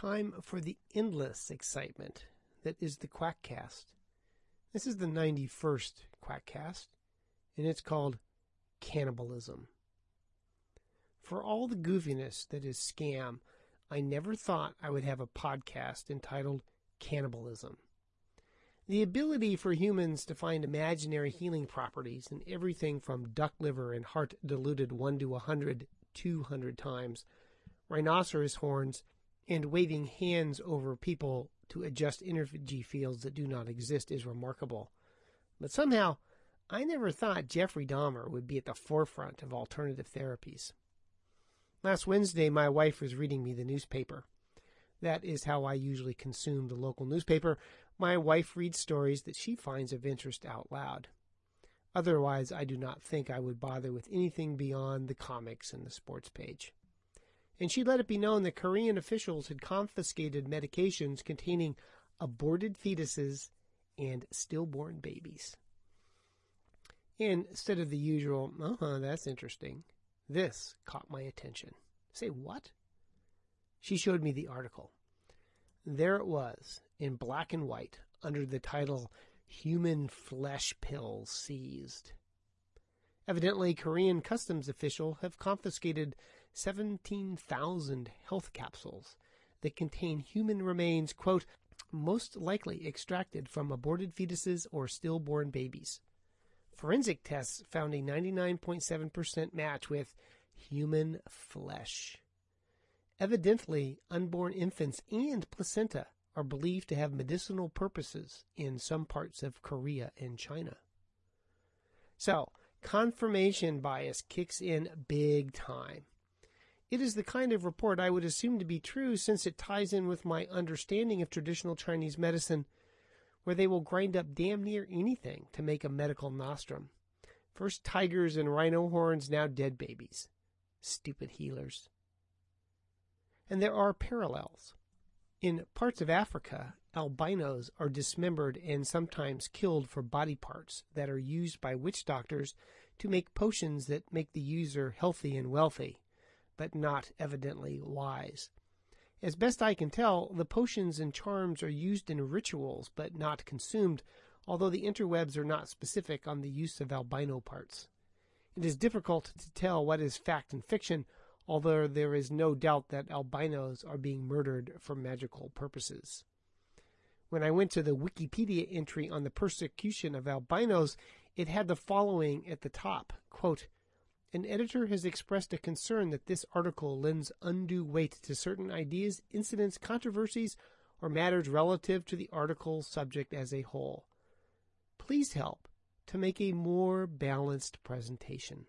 Time for the endless excitement that is the Quackcast. This is the 91st Quackcast, and it's called Cannibalism. For all the goofiness that is scam, I never thought I would have a podcast entitled Cannibalism. The ability for humans to find imaginary healing properties in everything from duck liver and heart diluted 1 to 100, 200 times, rhinoceros horns, and waving hands over people to adjust energy fields that do not exist is remarkable. But somehow, I never thought Jeffrey Dahmer would be at the forefront of alternative therapies. Last Wednesday, my wife was reading me the newspaper. That is how I usually consume the local newspaper. My wife reads stories that she finds of interest out loud. Otherwise, I do not think I would bother with anything beyond the comics and the sports page. And she let it be known that Korean officials had confiscated medications containing aborted fetuses and stillborn babies. Instead of the usual, uh huh, that's interesting, this caught my attention. Say what? She showed me the article. There it was, in black and white, under the title Human Flesh Pills Seized. Evidently, Korean customs officials have confiscated 17,000 health capsules that contain human remains, quote, most likely extracted from aborted fetuses or stillborn babies. Forensic tests found a 99.7% match with human flesh. Evidently, unborn infants and placenta are believed to have medicinal purposes in some parts of Korea and China. So, confirmation bias kicks in big time. It is the kind of report I would assume to be true since it ties in with my understanding of traditional Chinese medicine where they will grind up damn near anything to make a medical nostrum. First tigers and rhino horns, now dead babies. Stupid healers. And there are parallels. In parts of Africa, albinos are dismembered and sometimes killed for body parts that are used by witch doctors to make potions that make the user healthy and wealthy, but not evidently wise. As best I can tell, the potions and charms are used in rituals but not consumed, although the interwebs are not specific on the use of albino parts. It is difficult to tell what is fact and fiction, although there is no doubt that albinos are being murdered for magical purposes. When I went to the Wikipedia entry on the persecution of albinos, it had the following at the top quote, an editor has expressed a concern that this article lends undue weight to certain ideas, incidents, controversies, or matters relative to the article's subject as a whole. Please help to make a more balanced presentation.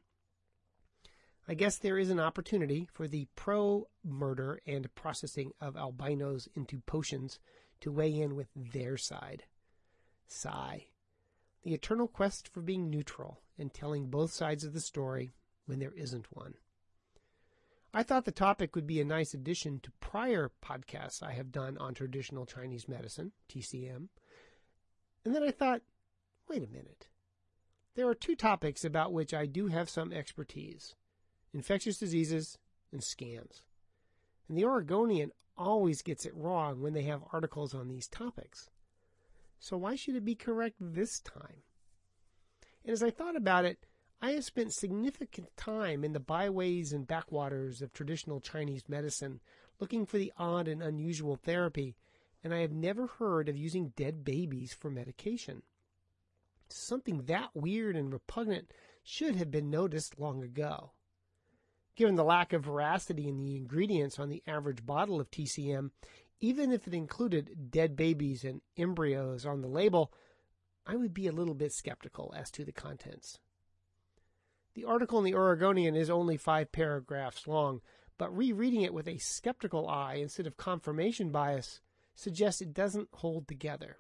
I guess there is an opportunity for the pro murder and processing of albinos into potions to weigh in with their side. Sigh. The eternal quest for being neutral and telling both sides of the story when there isn't one. I thought the topic would be a nice addition to prior podcasts I have done on traditional Chinese medicine, TCM. And then I thought, wait a minute. There are two topics about which I do have some expertise infectious diseases and scams. And the Oregonian always gets it wrong when they have articles on these topics. So why should it be correct this time? And as I thought about it, I have spent significant time in the byways and backwaters of traditional Chinese medicine looking for the odd and unusual therapy, and I have never heard of using dead babies for medication. Something that weird and repugnant should have been noticed long ago. Given the lack of veracity in the ingredients on the average bottle of TCM, even if it included dead babies and embryos on the label, I would be a little bit skeptical as to the contents. The article in the Oregonian is only five paragraphs long, but rereading it with a skeptical eye instead of confirmation bias suggests it doesn't hold together.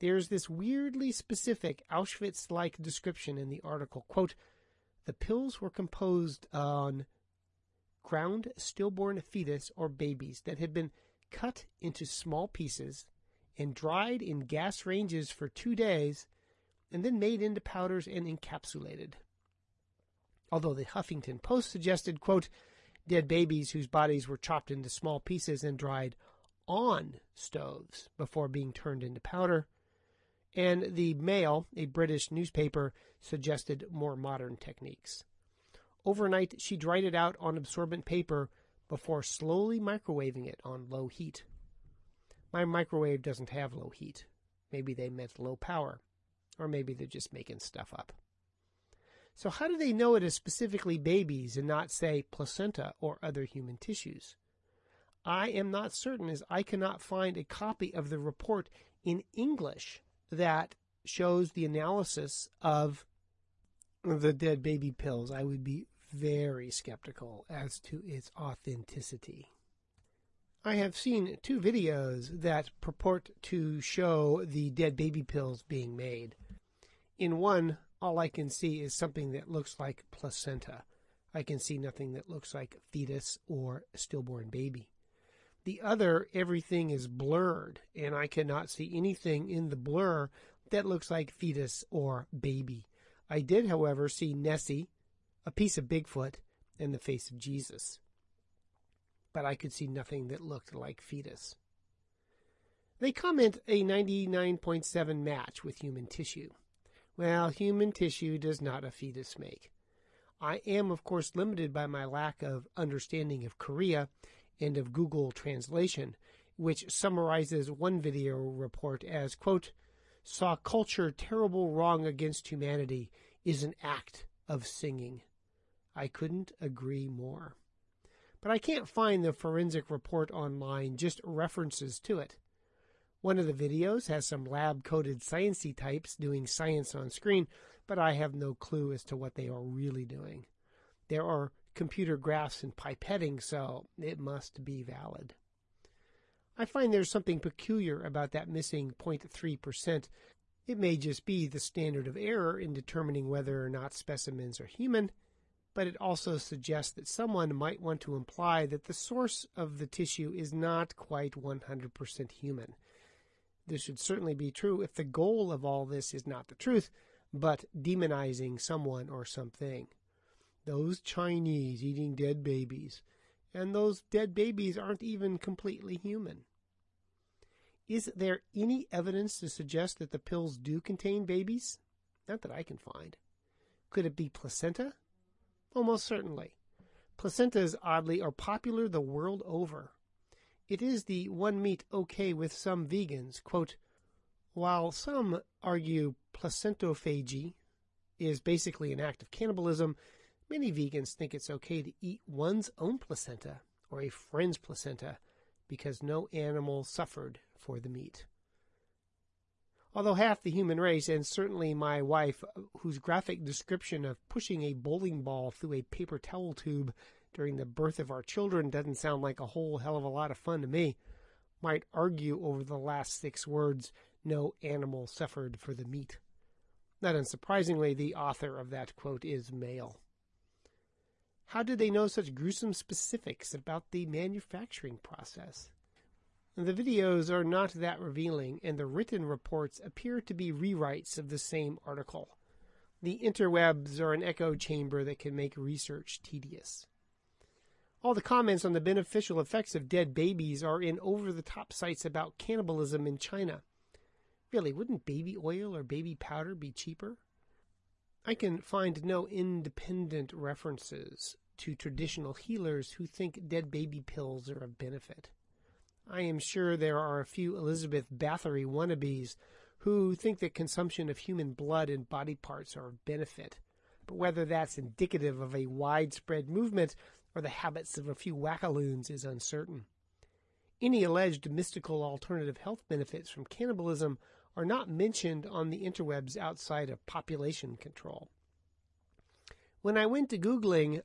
There's this weirdly specific Auschwitz like description in the article. Quote, the pills were composed on ground stillborn fetus or babies that had been cut into small pieces and dried in gas ranges for two days and then made into powders and encapsulated although the Huffington Post suggested, quote, dead babies whose bodies were chopped into small pieces and dried on stoves before being turned into powder. And the Mail, a British newspaper, suggested more modern techniques. Overnight, she dried it out on absorbent paper before slowly microwaving it on low heat. My microwave doesn't have low heat. Maybe they meant low power. Or maybe they're just making stuff up. So, how do they know it is specifically babies and not, say, placenta or other human tissues? I am not certain as I cannot find a copy of the report in English that shows the analysis of the dead baby pills. I would be very skeptical as to its authenticity. I have seen two videos that purport to show the dead baby pills being made. In one, all I can see is something that looks like placenta. I can see nothing that looks like fetus or stillborn baby. The other, everything is blurred, and I cannot see anything in the blur that looks like fetus or baby. I did, however, see Nessie, a piece of Bigfoot, and the face of Jesus but I could see nothing that looked like fetus. They comment a 99.7 match with human tissue. Well, human tissue does not a fetus make. I am, of course, limited by my lack of understanding of Korea and of Google translation, which summarizes one video report as, quote, saw culture terrible wrong against humanity is an act of singing. I couldn't agree more but I can't find the forensic report online, just references to it. One of the videos has some lab coded sciency types doing science on screen, but I have no clue as to what they are really doing. There are computer graphs and pipetting, so it must be valid. I find there's something peculiar about that missing 0.3%. It may just be the standard of error in determining whether or not specimens are human, but it also suggests that someone might want to imply that the source of the tissue is not quite 100% human. This should certainly be true if the goal of all this is not the truth, but demonizing someone or something. Those Chinese eating dead babies, and those dead babies aren't even completely human. Is there any evidence to suggest that the pills do contain babies? Not that I can find. Could it be placenta? Almost certainly. Placentas, oddly, are popular the world over. It is the one meat okay with some vegans. Quote, While some argue placentophagy is basically an act of cannibalism, many vegans think it's okay to eat one's own placenta or a friend's placenta because no animal suffered for the meat. Although half the human race, and certainly my wife, whose graphic description of pushing a bowling ball through a paper towel tube during the birth of our children doesn't sound like a whole hell of a lot of fun to me, might argue over the last six words, no animal suffered for the meat. Not unsurprisingly, the author of that quote is male. How did they know such gruesome specifics about the manufacturing process? The videos are not that revealing, and the written reports appear to be rewrites of the same article. The interwebs are an echo chamber that can make research tedious. All the comments on the beneficial effects of dead babies are in over the top sites about cannibalism in China. Really, wouldn't baby oil or baby powder be cheaper? I can find no independent references to traditional healers who think dead baby pills are of benefit. I am sure there are a few Elizabeth Bathory wannabes who think that consumption of human blood and body parts are of benefit. But whether that's indicative of a widespread movement or the habits of a few wackaloons is uncertain. Any alleged mystical alternative health benefits from cannibalism are not mentioned on the interwebs outside of population control. When I went to Googling,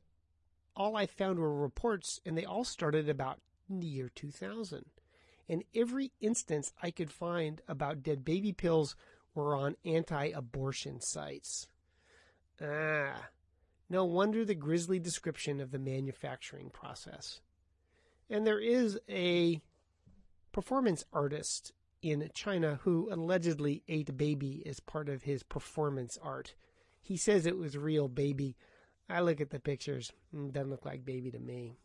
all I found were reports, and they all started about the year 2000. And every instance I could find about dead baby pills were on anti abortion sites. Ah, no wonder the grisly description of the manufacturing process. And there is a performance artist in China who allegedly ate baby as part of his performance art. He says it was real baby. I look at the pictures, it doesn't look like baby to me.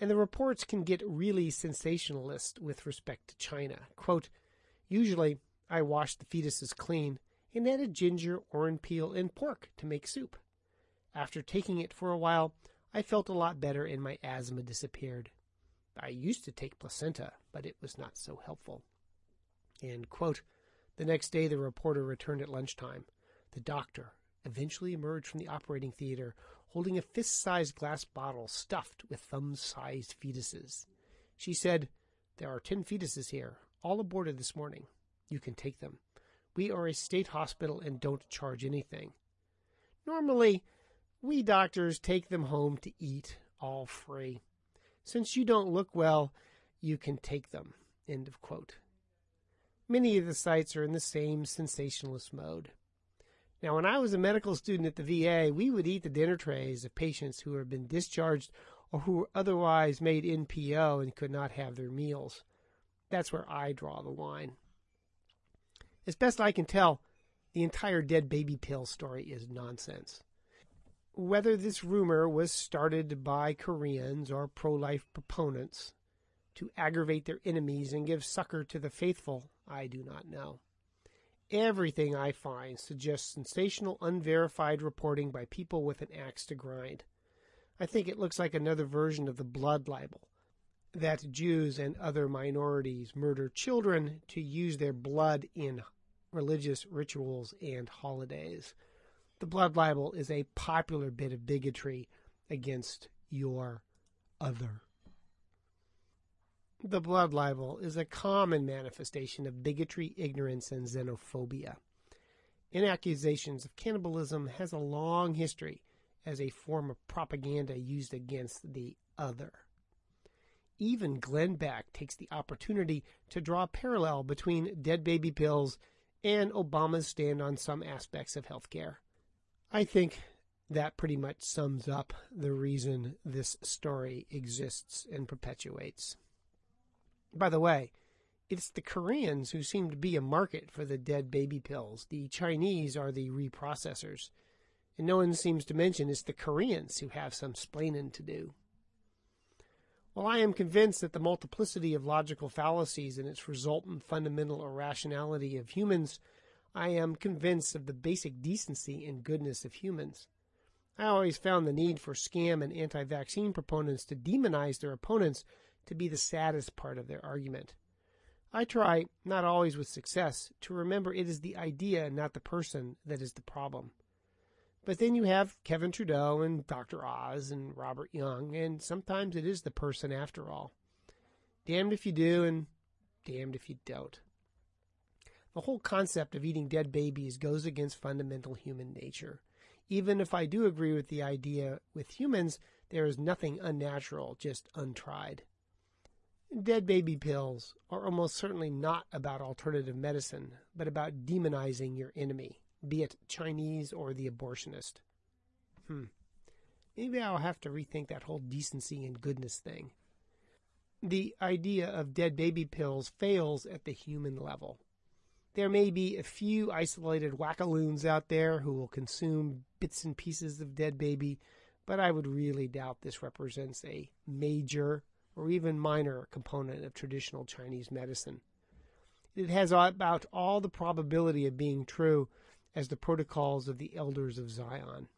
And the reports can get really sensationalist with respect to China. Quote, Usually, I wash the fetuses clean and added ginger, orange peel, and pork to make soup. After taking it for a while, I felt a lot better and my asthma disappeared. I used to take placenta, but it was not so helpful. And, quote, the next day the reporter returned at lunchtime. The doctor eventually emerged from the operating theater holding a fist sized glass bottle stuffed with thumb sized fetuses. She said, There are ten fetuses here, all aborted this morning. You can take them. We are a state hospital and don't charge anything. Normally, we doctors take them home to eat, all free. Since you don't look well, you can take them. End of quote. Many of the sites are in the same sensationalist mode. Now, when I was a medical student at the VA, we would eat the dinner trays of patients who had been discharged or who were otherwise made NPO and could not have their meals. That's where I draw the line. As best I can tell, the entire dead baby pill story is nonsense. Whether this rumor was started by Koreans or pro life proponents to aggravate their enemies and give succor to the faithful, I do not know. Everything I find suggests sensational, unverified reporting by people with an axe to grind. I think it looks like another version of the blood libel that Jews and other minorities murder children to use their blood in religious rituals and holidays. The blood libel is a popular bit of bigotry against your other. The blood libel is a common manifestation of bigotry, ignorance, and xenophobia. In accusations of cannibalism has a long history as a form of propaganda used against the other. Even Glenn Beck takes the opportunity to draw a parallel between dead baby pills and Obama's stand on some aspects of healthcare. I think that pretty much sums up the reason this story exists and perpetuates. By the way, it's the Koreans who seem to be a market for the dead baby pills. The Chinese are the reprocessors. And no one seems to mention it's the Koreans who have some splaining to do. While I am convinced that the multiplicity of logical fallacies and its resultant fundamental irrationality of humans, I am convinced of the basic decency and goodness of humans. I always found the need for scam and anti vaccine proponents to demonize their opponents to be the saddest part of their argument. I try, not always with success, to remember it is the idea, not the person, that is the problem. But then you have Kevin Trudeau and Dr. Oz and Robert Young, and sometimes it is the person after all. Damned if you do, and damned if you don't. The whole concept of eating dead babies goes against fundamental human nature. Even if I do agree with the idea with humans, there is nothing unnatural, just untried. Dead baby pills are almost certainly not about alternative medicine, but about demonizing your enemy be it Chinese or the abortionist. Hmm. Maybe I'll have to rethink that whole decency and goodness thing. The idea of dead baby pills fails at the human level. There may be a few isolated wackaloons out there who will consume bits and pieces of dead baby, but I would really doubt this represents a major or even minor component of traditional Chinese medicine. It has about all the probability of being true as the protocols of the elders of Zion.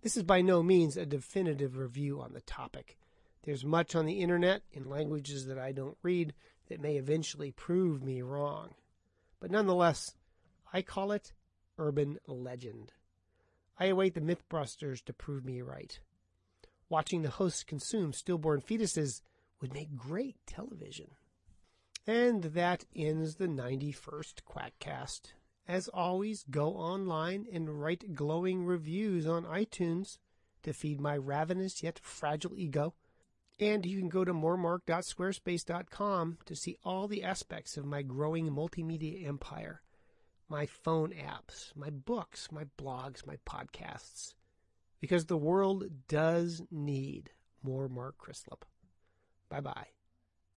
This is by no means a definitive review on the topic. There's much on the internet in languages that I don't read that may eventually prove me wrong. But nonetheless, I call it urban legend. I await the Mythbusters to prove me right. Watching the hosts consume stillborn fetuses would make great television. And that ends the 91st Quackcast. As always, go online and write glowing reviews on iTunes to feed my ravenous yet fragile ego. And you can go to moremark.squarespace.com to see all the aspects of my growing multimedia empire my phone apps, my books, my blogs, my podcasts. Because the world does need more Mark Crislip. Bye bye.